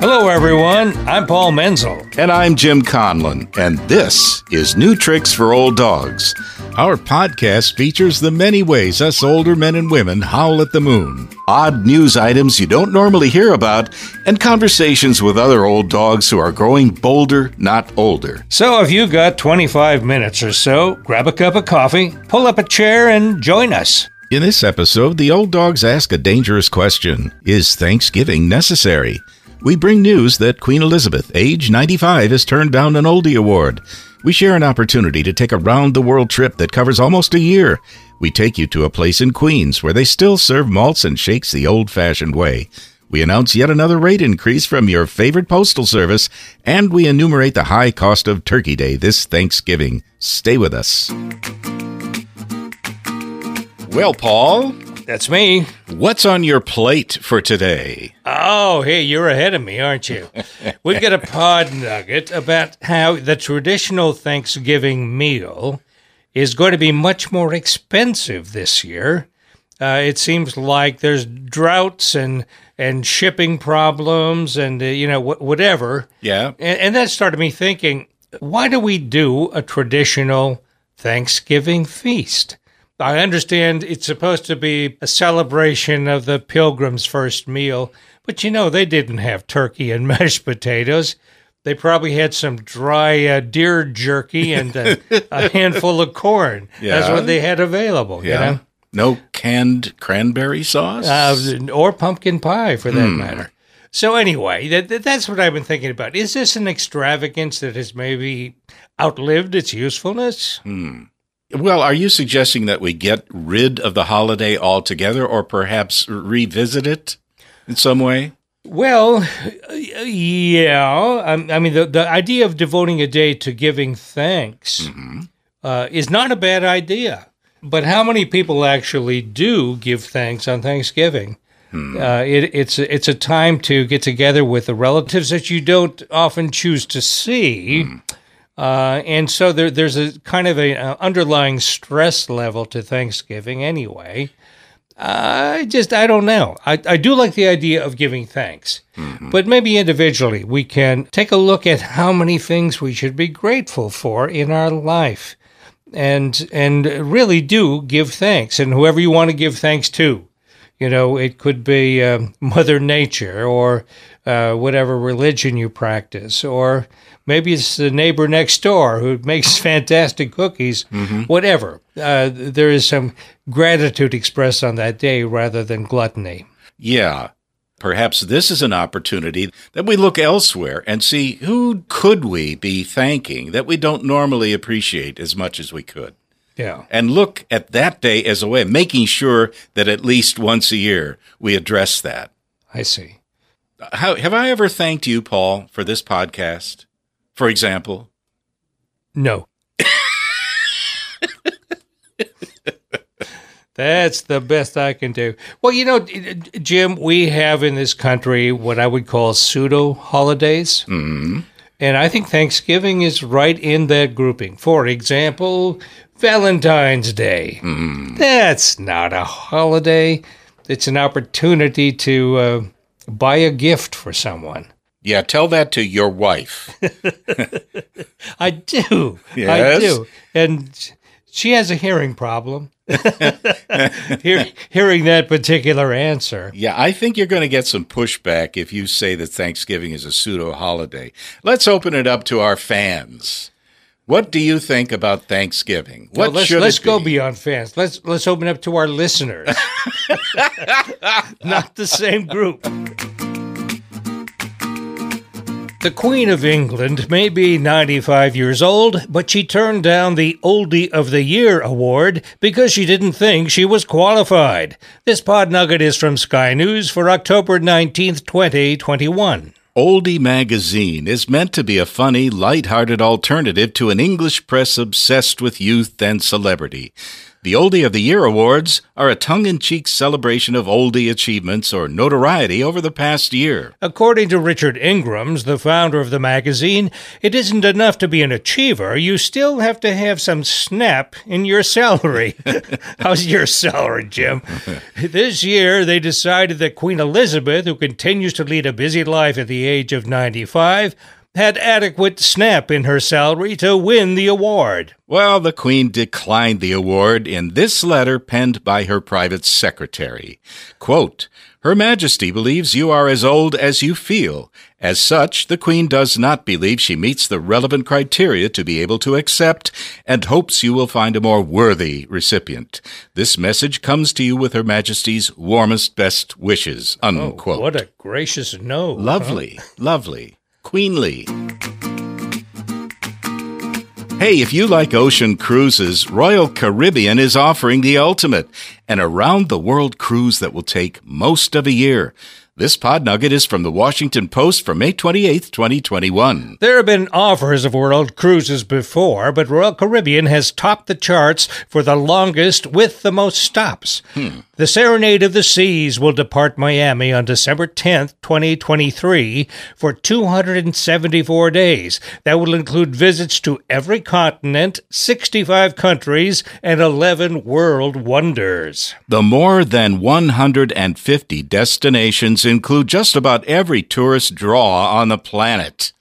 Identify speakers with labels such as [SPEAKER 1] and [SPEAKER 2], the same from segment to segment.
[SPEAKER 1] Hello, everyone. I'm Paul Menzel.
[SPEAKER 2] And I'm Jim Conlon, and this is New Tricks for Old Dogs.
[SPEAKER 3] Our podcast features the many ways us older men and women howl at the moon,
[SPEAKER 2] odd news items you don't normally hear about, and conversations with other old dogs who are growing bolder, not older.
[SPEAKER 1] So if you've got 25 minutes or so, grab a cup of coffee, pull up a chair, and join us.
[SPEAKER 3] In this episode, the old dogs ask a dangerous question Is Thanksgiving necessary? We bring news that Queen Elizabeth, age 95, has turned down an Oldie Award. We share an opportunity to take a round the world trip that covers almost a year. We take you to a place in Queens where they still serve malts and shakes the old fashioned way. We announce yet another rate increase from your favorite postal service, and we enumerate the high cost of Turkey Day this Thanksgiving. Stay with us. Well, Paul,
[SPEAKER 1] that's me.
[SPEAKER 3] What's on your plate for today?
[SPEAKER 1] Oh, hey, you're ahead of me, aren't you? We've got a pod nugget about how the traditional Thanksgiving meal is going to be much more expensive this year. Uh, it seems like there's droughts and and shipping problems and uh, you know wh- whatever.
[SPEAKER 3] Yeah,
[SPEAKER 1] and, and that started me thinking: Why do we do a traditional Thanksgiving feast? I understand it's supposed to be a celebration of the pilgrim's first meal, but you know, they didn't have turkey and mashed potatoes. They probably had some dry uh, deer jerky and a, a handful of corn. Yeah. That's what they had available. Yeah. You know?
[SPEAKER 3] No canned cranberry sauce? Uh,
[SPEAKER 1] or pumpkin pie, for that hmm. matter. So, anyway, that, that's what I've been thinking about. Is this an extravagance that has maybe outlived its usefulness?
[SPEAKER 3] Hmm. Well, are you suggesting that we get rid of the holiday altogether or perhaps revisit it in some way?
[SPEAKER 1] Well, yeah. I, mean, the, the idea of devoting a day to giving thanks mm-hmm. uh, is not a bad idea. But how many people actually do give thanks on Thanksgiving? Hmm. Uh, it, it's it's a time to get together with the relatives that you don't often choose to see. Hmm. Uh, and so there, there's a kind of a, uh, underlying stress level to Thanksgiving anyway. I just, I don't know. I, I do like the idea of giving thanks, mm-hmm. but maybe individually we can take a look at how many things we should be grateful for in our life and, and really do give thanks and whoever you want to give thanks to. You know, it could be uh, Mother Nature or uh, whatever religion you practice, or maybe it's the neighbor next door who makes fantastic cookies, mm-hmm. whatever. Uh, there is some gratitude expressed on that day rather than gluttony.
[SPEAKER 3] Yeah. Perhaps this is an opportunity that we look elsewhere and see who could we be thanking that we don't normally appreciate as much as we could.
[SPEAKER 1] Yeah.
[SPEAKER 3] And look at that day as a way of making sure that at least once a year we address that.
[SPEAKER 1] I see.
[SPEAKER 3] How, have I ever thanked you, Paul, for this podcast? For example?
[SPEAKER 1] No. That's the best I can do. Well, you know, Jim, we have in this country what I would call pseudo holidays. Mm-hmm. And I think Thanksgiving is right in that grouping. For example, Valentine's Day. Mm. That's not a holiday, it's an opportunity to uh, buy a gift for someone.
[SPEAKER 3] Yeah, tell that to your wife.
[SPEAKER 1] I do. Yes? I do. And she has a hearing problem. Hear, hearing that particular answer.
[SPEAKER 3] Yeah, I think you're going to get some pushback if you say that Thanksgiving is a pseudo holiday. Let's open it up to our fans. What do you think about Thanksgiving? What
[SPEAKER 1] well, let's,
[SPEAKER 3] should
[SPEAKER 1] let's
[SPEAKER 3] be?
[SPEAKER 1] go beyond fans. Let's let's open up to our listeners. Not the same group. The Queen of England may be 95 years old, but she turned down the Oldie of the Year award because she didn't think she was qualified. This pod nugget is from Sky News for October 19th, 2021.
[SPEAKER 3] Oldie Magazine is meant to be a funny, light-hearted alternative to an English press obsessed with youth and celebrity. The Oldie of the Year awards are a tongue in cheek celebration of oldie achievements or notoriety over the past year.
[SPEAKER 1] According to Richard Ingrams, the founder of the magazine, it isn't enough to be an achiever. You still have to have some snap in your salary. How's your salary, Jim? this year, they decided that Queen Elizabeth, who continues to lead a busy life at the age of 95, had adequate snap in her salary to win the award.
[SPEAKER 3] Well, the Queen declined the award in this letter penned by her private secretary. Quote, Her Majesty believes you are as old as you feel. As such, the Queen does not believe she meets the relevant criteria to be able to accept and hopes you will find a more worthy recipient. This message comes to you with Her Majesty's warmest best wishes. Unquote.
[SPEAKER 1] Oh, what a gracious note.
[SPEAKER 3] Lovely, huh? lovely. Queenly. Hey, if you like ocean cruises, Royal Caribbean is offering the ultimate an around the world cruise that will take most of a year. This pod nugget is from the Washington Post for May 28, 2021.
[SPEAKER 1] There have been offers of world cruises before, but Royal Caribbean has topped the charts for the longest with the most stops. Hmm. The Serenade of the Seas will depart Miami on December 10th, 2023 for 274 days. That will include visits to every continent, 65 countries, and 11 world wonders.
[SPEAKER 3] The more than 150 destinations include just about every tourist draw on the planet.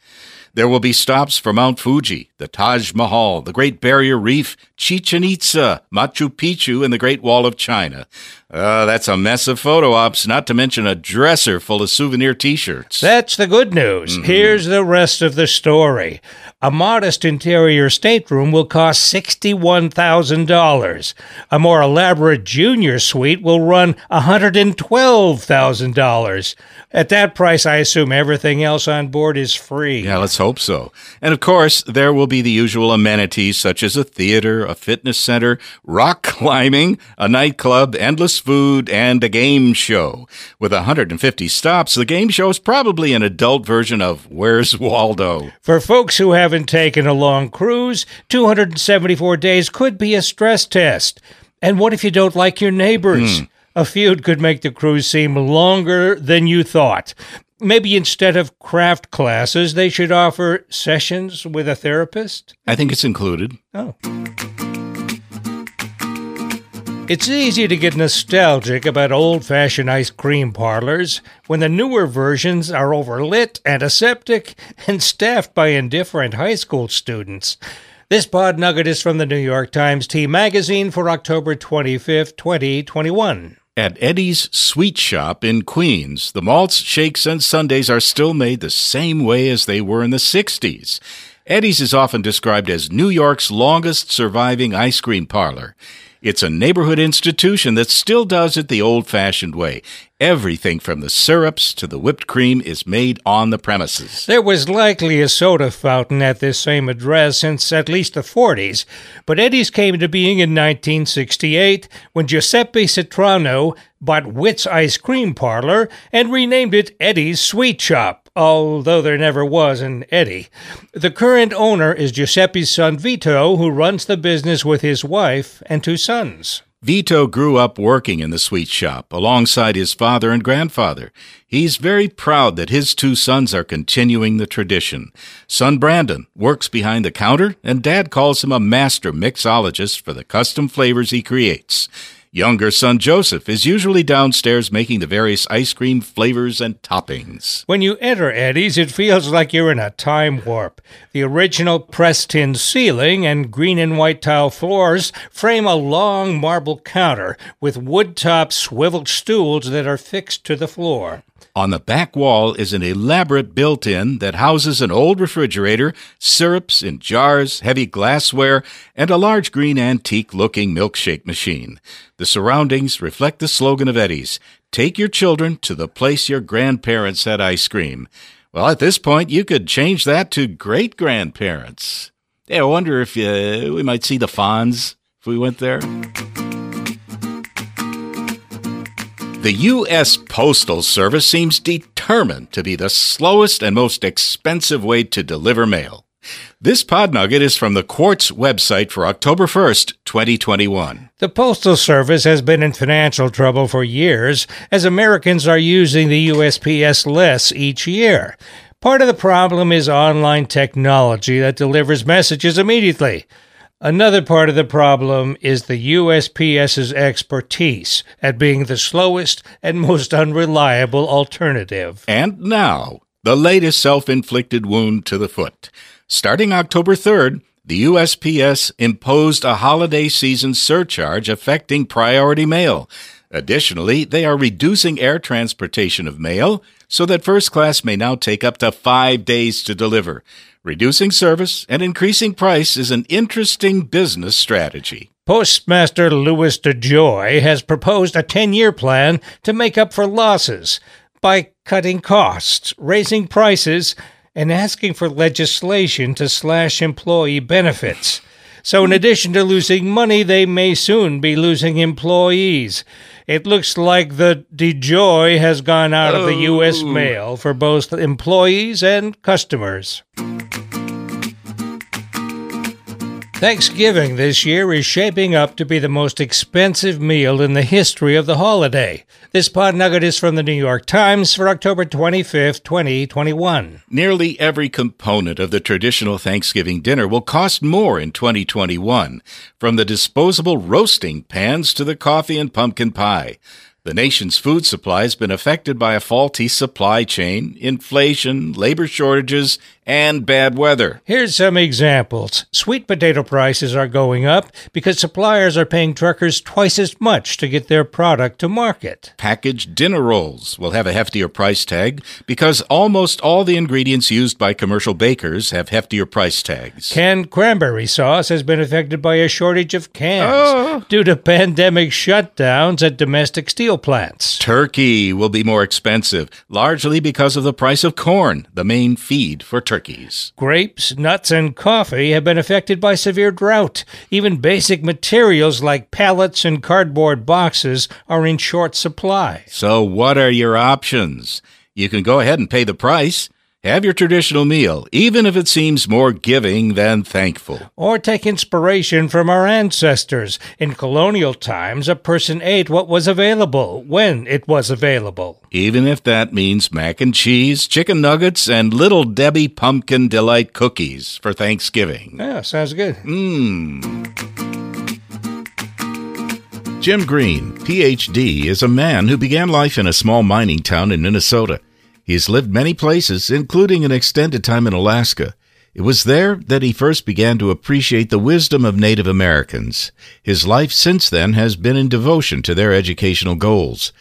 [SPEAKER 3] There will be stops for Mount Fuji, the Taj Mahal, the Great Barrier Reef, Chichen Itza, Machu Picchu, and the Great Wall of China. Uh, that's a mess of photo ops, not to mention a dresser full of souvenir t shirts.
[SPEAKER 1] That's the good news. Mm-hmm. Here's the rest of the story. A modest interior stateroom will cost $61,000. A more elaborate junior suite will run $112,000. At that price, I assume everything else on board is free.
[SPEAKER 3] Yeah, let's hope so. And of course, there will be the usual amenities such as a theater, a fitness center, rock climbing, a nightclub, endless food, and a game show. With 150 stops, the game show is probably an adult version of Where's Waldo?
[SPEAKER 1] For folks who haven't taken a long cruise, 274 days could be a stress test. And what if you don't like your neighbors? Hmm. A feud could make the cruise seem longer than you thought. Maybe instead of craft classes, they should offer sessions with a therapist?
[SPEAKER 3] I think it's included.
[SPEAKER 1] Oh. It's easy to get nostalgic about old fashioned ice cream parlors when the newer versions are overlit, antiseptic, and staffed by indifferent high school students. This pod nugget is from the New York Times T Magazine for October 25th, 2021.
[SPEAKER 3] At Eddie's Sweet Shop in Queens, the malts, shakes, and sundaes are still made the same way as they were in the 60s. Eddie's is often described as New York's longest surviving ice cream parlor. It's a neighborhood institution that still does it the old fashioned way. Everything from the syrups to the whipped cream is made on the premises.
[SPEAKER 1] There was likely a soda fountain at this same address since at least the 40s, but Eddie's came into being in 1968 when Giuseppe Citrano bought Witt's Ice Cream Parlor and renamed it Eddie's Sweet Shop although there never was an Eddie. The current owner is Giuseppe's son Vito, who runs the business with his wife and two sons.
[SPEAKER 3] Vito grew up working in the sweet shop alongside his father and grandfather. He's very proud that his two sons are continuing the tradition. Son Brandon works behind the counter, and dad calls him a master mixologist for the custom flavors he creates. Younger son Joseph is usually downstairs making the various ice cream flavors and toppings.
[SPEAKER 1] When you enter Eddie's, it feels like you're in a time warp. The original pressed tin ceiling and green and white tile floors frame a long marble counter with wood top swiveled stools that are fixed to the floor.
[SPEAKER 3] On the back wall is an elaborate built in that houses an old refrigerator, syrups in jars, heavy glassware, and a large green antique looking milkshake machine. The surroundings reflect the slogan of Eddie's Take your children to the place your grandparents had ice cream. Well, at this point, you could change that to great grandparents. Hey, I wonder if uh, we might see the Fonz if we went there. The U.S. Postal Service seems determined to be the slowest and most expensive way to deliver mail. This pod nugget is from the Quartz website for October 1st, 2021.
[SPEAKER 1] The Postal Service has been in financial trouble for years as Americans are using the USPS less each year. Part of the problem is online technology that delivers messages immediately. Another part of the problem is the USPS's expertise at being the slowest and most unreliable alternative.
[SPEAKER 3] And now, the latest self inflicted wound to the foot. Starting October 3rd, the USPS imposed a holiday season surcharge affecting priority mail. Additionally, they are reducing air transportation of mail so that first class may now take up to five days to deliver. Reducing service and increasing price is an interesting business strategy.
[SPEAKER 1] Postmaster Louis DeJoy has proposed a 10 year plan to make up for losses by cutting costs, raising prices, and asking for legislation to slash employee benefits. So, in addition to losing money, they may soon be losing employees. It looks like the DeJoy has gone out of the U.S. Oh. mail for both employees and customers. Thanksgiving this year is shaping up to be the most expensive meal in the history of the holiday. This pod nugget is from the New York Times for October 25th, 2021.
[SPEAKER 3] Nearly every component of the traditional Thanksgiving dinner will cost more in 2021, from the disposable roasting pans to the coffee and pumpkin pie. The nation's food supply has been affected by a faulty supply chain, inflation, labor shortages, and bad weather.
[SPEAKER 1] Here's some examples. Sweet potato prices are going up because suppliers are paying truckers twice as much to get their product to market.
[SPEAKER 3] Packaged dinner rolls will have a heftier price tag because almost all the ingredients used by commercial bakers have heftier price tags.
[SPEAKER 1] Canned cranberry sauce has been affected by a shortage of cans
[SPEAKER 3] Oh.
[SPEAKER 1] due to pandemic shutdowns at domestic steel plants.
[SPEAKER 3] Turkey will be more expensive, largely because of the price of corn, the main feed for turkeys.
[SPEAKER 1] Grapes, nuts, and coffee have been affected by severe drought. Even basic materials like pallets and cardboard boxes are in short supply.
[SPEAKER 3] So, what are your options? You can go ahead and pay the price. Have your traditional meal, even if it seems more giving than thankful.
[SPEAKER 1] Or take inspiration from our ancestors. In colonial times, a person ate what was available when it was available.
[SPEAKER 3] Even if that means mac and cheese, chicken nuggets, and little Debbie pumpkin delight cookies for Thanksgiving.
[SPEAKER 1] Yeah, sounds good.
[SPEAKER 3] Mmm.
[SPEAKER 4] Jim Green, PhD, is a man who began life in a small mining town in Minnesota. He has lived many places, including an extended time in Alaska. It was there that he first began to appreciate the wisdom of Native Americans. His life since then has been in devotion to their educational goals.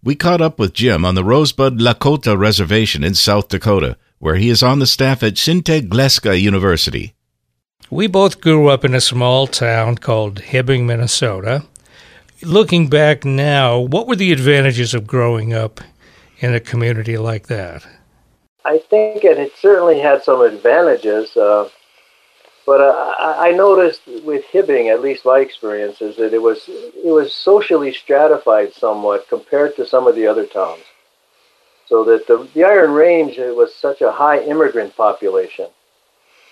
[SPEAKER 4] We caught up with Jim on the Rosebud Lakota Reservation in South Dakota, where he is on the staff at Gleska University.
[SPEAKER 1] We both grew up in a small town called Hibbing, Minnesota. Looking back now, what were the advantages of growing up in a community like that?
[SPEAKER 5] I think it certainly had some advantages, uh, but uh, I noticed with Hibbing, at least my experience, is that it was it was socially stratified somewhat compared to some of the other towns. So that the, the Iron Range was such a high immigrant population,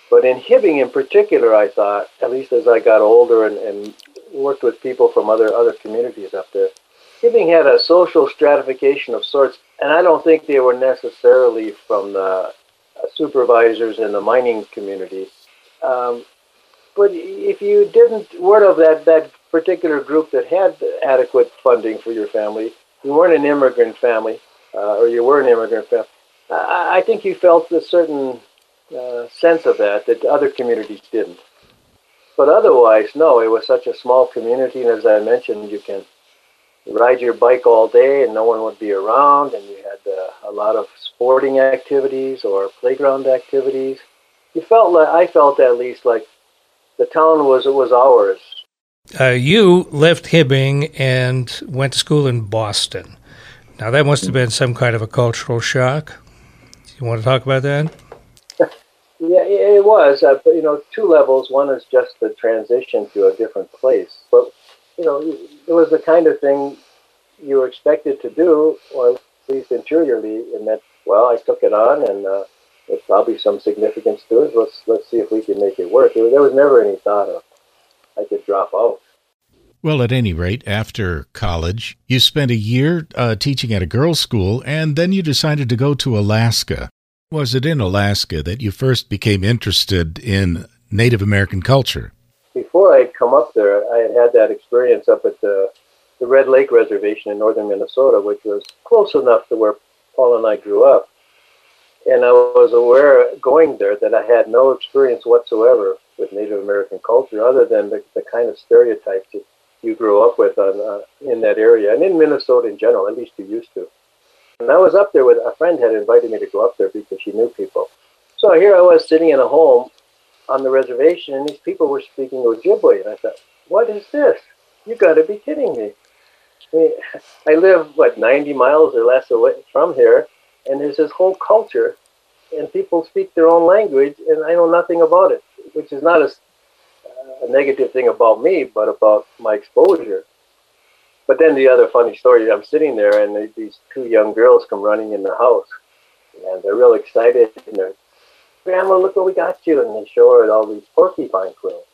[SPEAKER 5] but in Hibbing in particular, I thought, at least as I got older and, and worked with people from other other communities up there, Hibbing had a social stratification of sorts, and I don't think they were necessarily from the uh, supervisors in the mining community. Um, but if you didn't weren't of that that particular group that had adequate funding for your family, you weren't an immigrant family, uh, or you were an immigrant family. I, I think you felt a certain uh, sense of that that other communities didn't. But otherwise, no, it was such a small community, and as I mentioned, you can ride your bike all day and no one would be around, and you had uh, a lot of sporting activities or playground activities. You felt like I felt at least like the town was it was ours.
[SPEAKER 1] Uh, you left Hibbing and went to school in Boston. Now, that must have been some kind of a cultural shock. You want to talk about that?
[SPEAKER 5] Yeah, it it was. Uh, but, you know, two levels. One is just the transition to a different place. But, you know, it was the kind of thing you were expected to do, or at least interiorly, in that, well, I took it on and uh, it probably some significance to it. Let's let's see if we can make it work. There, there was never any thought of I could drop out.
[SPEAKER 4] Well, at any rate, after college, you spent a year uh, teaching at a girls' school, and then you decided to go to Alaska. Was it in Alaska that you first became interested in Native American culture?
[SPEAKER 5] Before I'd come up there, I had had that experience up at the, the Red Lake Reservation in northern Minnesota, which was close enough to where Paul and I grew up. And I was aware going there that I had no experience whatsoever with Native American culture other than the, the kind of stereotypes that you grew up with on, uh, in that area and in Minnesota in general, at least you used to. And I was up there with a friend had invited me to go up there because she knew people. So here I was sitting in a home on the reservation, and these people were speaking Ojibwe, and I thought, "What is this? You got to be kidding me!" I, mean, I live what 90 miles or less away from here, and there's this whole culture, and people speak their own language, and I know nothing about it, which is not a a negative thing about me, but about my exposure. But then the other funny story, I'm sitting there and these two young girls come running in the house and they're real excited and they're, Grandma, look what we got you. And they show her all these porcupine quills.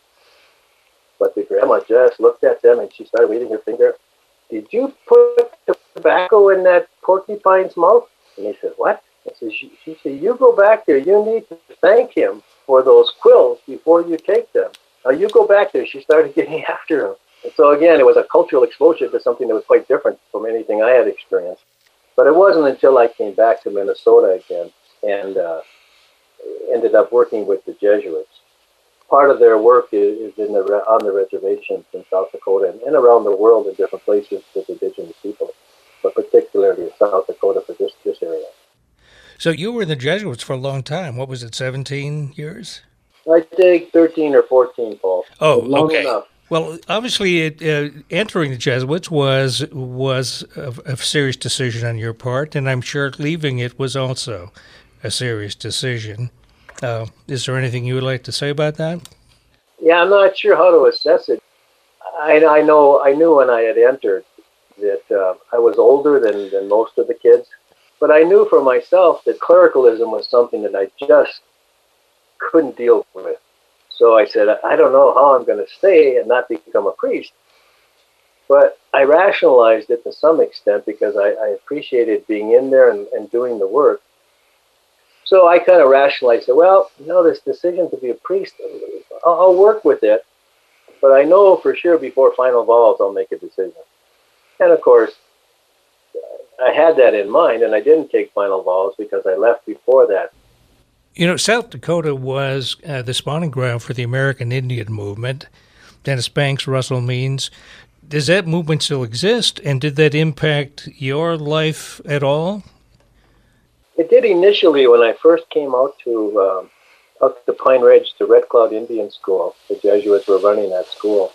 [SPEAKER 5] But the grandma just looked at them and she started waving her finger. Did you put the tobacco in that porcupine's mouth? And they said, what? I said, she, she said, you go back there. You need to thank him for those quills before you take them. Now you go back there. She started getting after him. And so again, it was a cultural exposure to something that was quite different from anything I had experienced. But it wasn't until I came back to Minnesota again and uh, ended up working with the Jesuits. Part of their work is, is in the, on the reservations in South Dakota and, and around the world in different places with indigenous people, but particularly in South Dakota for this, this area.
[SPEAKER 1] So you were in the Jesuits for a long time. What was it, 17 years?
[SPEAKER 5] I think 13 or 14, Paul.
[SPEAKER 1] Oh, okay. Enough. Well, obviously, it, uh, entering the Jesuits was was a, a, serious decision on your part, and I'm sure leaving it was also a serious decision. Uh, is there anything you would like to say about that?
[SPEAKER 5] Yeah, I'm not sure how to assess it. I, I know I knew when I had entered that uh, I was older than, than most of the kids, but I knew for myself that clericalism was something that I just couldn't deal with. So I said, I don't know how I'm going to stay and not become a priest. But I rationalized it to some extent because I, I appreciated being in there and, and doing the work. So I kind of rationalized it. Well, you know, this decision to be a priest, I'll, I'll work with it. But I know for sure before final vows, I'll make a decision. And of course, I had that in mind, and I didn't take final vows because I left before that.
[SPEAKER 1] You know, South Dakota was uh, the spawning ground for the American Indian movement. Dennis Banks, Russell Means. Does that movement still exist, and did that impact your life at all?
[SPEAKER 5] It did initially when I first came out to um, out to Pine Ridge to Red Cloud Indian School. The Jesuits were running that school.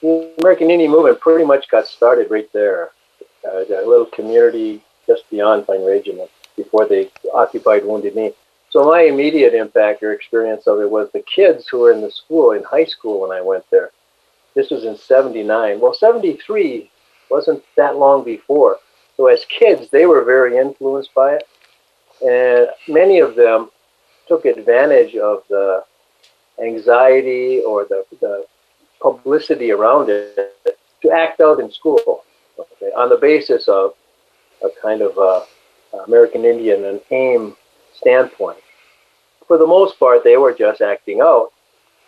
[SPEAKER 5] The American Indian movement pretty much got started right there, uh, a little community just beyond Pine Ridge, and before they occupied Wounded Knee. So my immediate impact or experience of it was the kids who were in the school, in high school when I went there. This was in 79. Well, 73 wasn't that long before. So as kids, they were very influenced by it. And many of them took advantage of the anxiety or the, the publicity around it to act out in school okay, on the basis of a kind of uh, American Indian and AIM standpoint. For the most part, they were just acting out,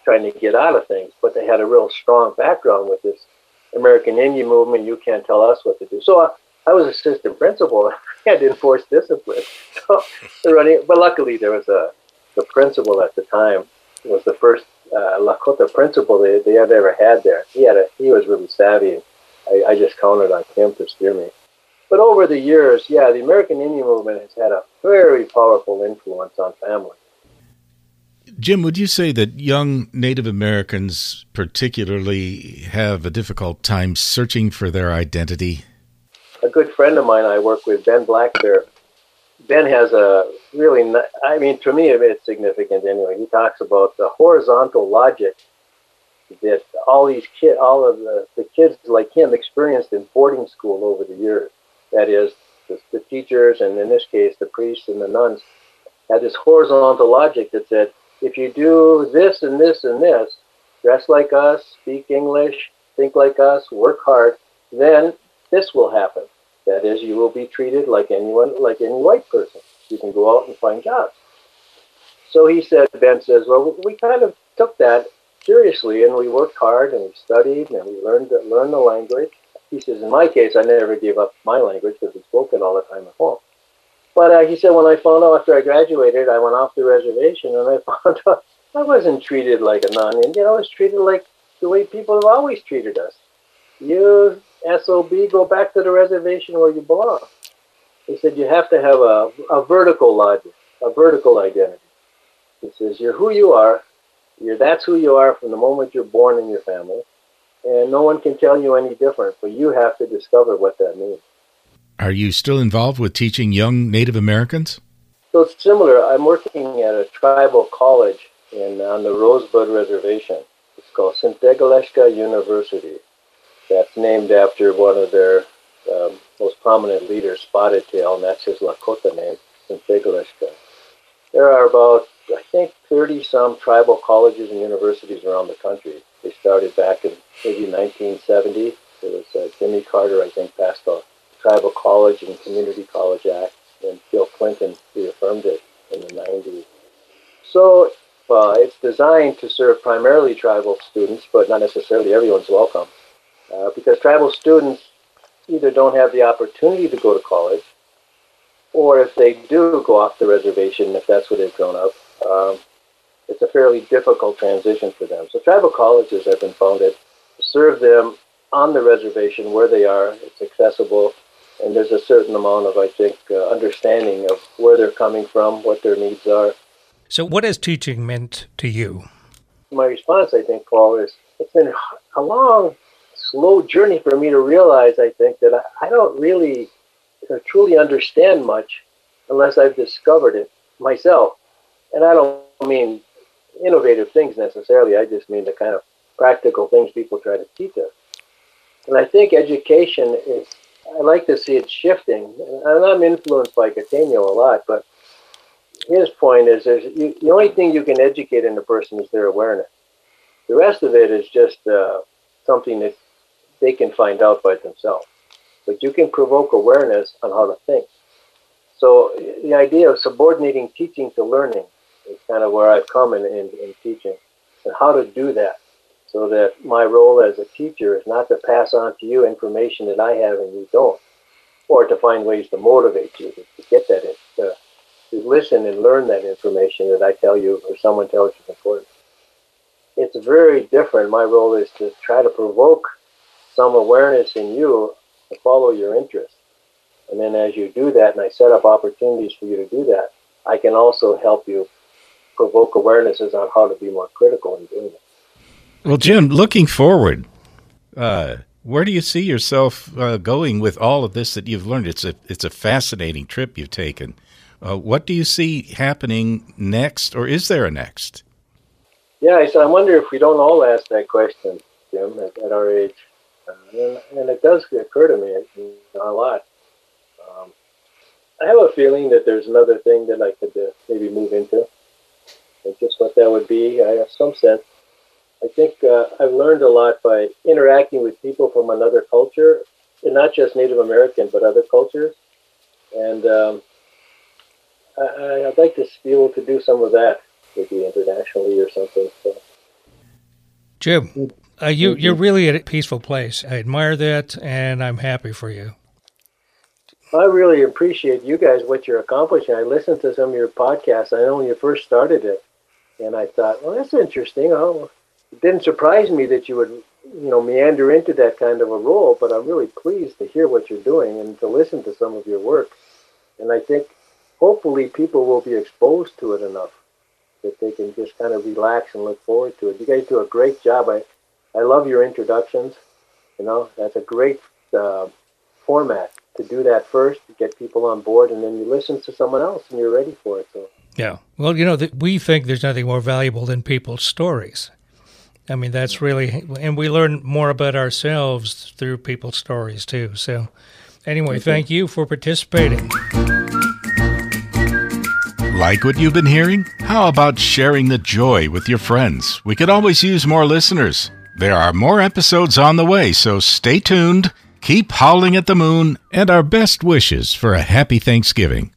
[SPEAKER 5] trying to get out of things, but they had a real strong background with this American Indian movement. You can't tell us what to do. So I, uh, I was assistant principal. To enforce discipline. So they're running, but luckily there was a the principal at the time was the first uh, Lakota principal they, they had ever had there. He had a he was really savvy. I, I just counted on him to steer me. But over the years, yeah, the American Indian movement has had a very powerful influence on families.
[SPEAKER 4] Jim, would you say that young Native Americans particularly have a difficult time searching for their identity?
[SPEAKER 5] A good friend of mine I work with, Ben Blackbear, Ben has a really, I mean, to me, it's significant anyway. He talks about the horizontal logic that all these kids, all of the, the kids like him experienced in boarding school over the years. That is, the, the teachers, and in this case, the priests and the nuns, had this horizontal logic that said, if you do this and this and this, dress like us, speak English, think like us, work hard, then this will happen. That is, you will be treated like anyone, like any white person. You can go out and find jobs. So he said, Ben says, well, we kind of took that seriously and we worked hard and we studied and we learned learned the language. He says, in my case, I never gave up my language because we spoke it all the time at home. But uh, he said, when I found out after I graduated, I went off the reservation and I found out I wasn't treated like a non-Indian. I was treated like the way people have always treated us. You SOB, go back to the reservation where you belong. He said you have to have a, a vertical logic, a vertical identity. He says you're who you are. You're that's who you are from the moment you're born in your family, and no one can tell you any different. But you have to discover what that means.
[SPEAKER 4] Are you still involved with teaching young Native Americans?
[SPEAKER 5] So it's similar. I'm working at a tribal college in on the Rosebud Reservation. It's called Sinte Gleska University that's named after one of their um, most prominent leaders, Spotted Tail, and that's his Lakota name, Sinte Gleska. There are about, I think, 30 some tribal colleges and universities around the country. They started back in maybe 1970. It was uh, Jimmy Carter, I think, passed the Tribal College and Community College Act, and Bill Clinton reaffirmed it in the 90s. So uh, it's designed to serve primarily tribal students, but not necessarily everyone's welcome uh, because tribal students either don't have the opportunity to go to college, or if they do go off the reservation, if that's where they've grown up, um, it's a fairly difficult transition for them. So tribal colleges have been founded to serve them on the reservation where they are. It's accessible, and there's a certain amount of, I think, uh, understanding of where they're coming from, what their needs are.
[SPEAKER 1] So, what has teaching meant to you?
[SPEAKER 5] My response, I think, Paul, is it's been a long slow journey for me to realize, I think, that I, I don't really uh, truly understand much unless I've discovered it myself. And I don't mean innovative things necessarily, I just mean the kind of practical things people try to teach us. And I think education is, I like to see it shifting. And I'm influenced by Gattegno a lot, but his point is you, the only thing you can educate in a person is their awareness. The rest of it is just uh, something that they can find out by themselves. But you can provoke awareness on how to think. So the idea of subordinating teaching to learning is kind of where I've come in, in, in teaching and how to do that so that my role as a teacher is not to pass on to you information that I have and you don't, or to find ways to motivate you to, to get that, in, to, to listen and learn that information that I tell you or someone tells you important. It's very different. My role is to try to provoke some awareness in you to follow your interest. And then as you do that, and I set up opportunities for you to do that, I can also help you provoke awarenesses on how to be more critical in doing it.
[SPEAKER 4] Well, Jim, looking forward, uh, where do you see yourself uh, going with all of this that you've learned? It's a it's a fascinating trip you've taken. Uh, what do you see happening next, or is there a next?
[SPEAKER 5] Yeah, so I wonder if we don't all ask that question, Jim, at, at our age. And, and, it does occur to me a lot. Um, I have a feeling that there's another thing that I could uh, maybe move into. And just what that would be, I have some sense. I think uh, I've learned a lot by interacting with people from another culture, and not just Native American, but other cultures. And um, I, would like to be able to do some of that, maybe internationally or something. So.
[SPEAKER 1] Jim, uh, you you're really at a peaceful place. I admire that, and I'm happy for you.
[SPEAKER 5] I really appreciate you guys what you're accomplishing. I listened to some of your podcasts. I know when you first started it, and I thought, well, that's interesting. Oh, it didn't surprise me that you would, you know, meander into that kind of a role. But I'm really pleased to hear what you're doing and to listen to some of your work. And I think hopefully people will be exposed to it enough that they can just kind of relax and look forward to it. You guys do a great job. I I love your introductions. You know, that's a great uh, format to do that first, to get people on board, and then you listen to someone else and you're ready for it. So.
[SPEAKER 1] Yeah. Well, you know, th- we think there's nothing more valuable than people's stories. I mean, that's really, and we learn more about ourselves through people's stories too. So, anyway, thank you for participating.
[SPEAKER 3] Like what you've been hearing? How about sharing the joy with your friends? We could always use more listeners. There are more episodes on the way, so stay tuned, keep howling at the moon, and our best wishes for a happy Thanksgiving.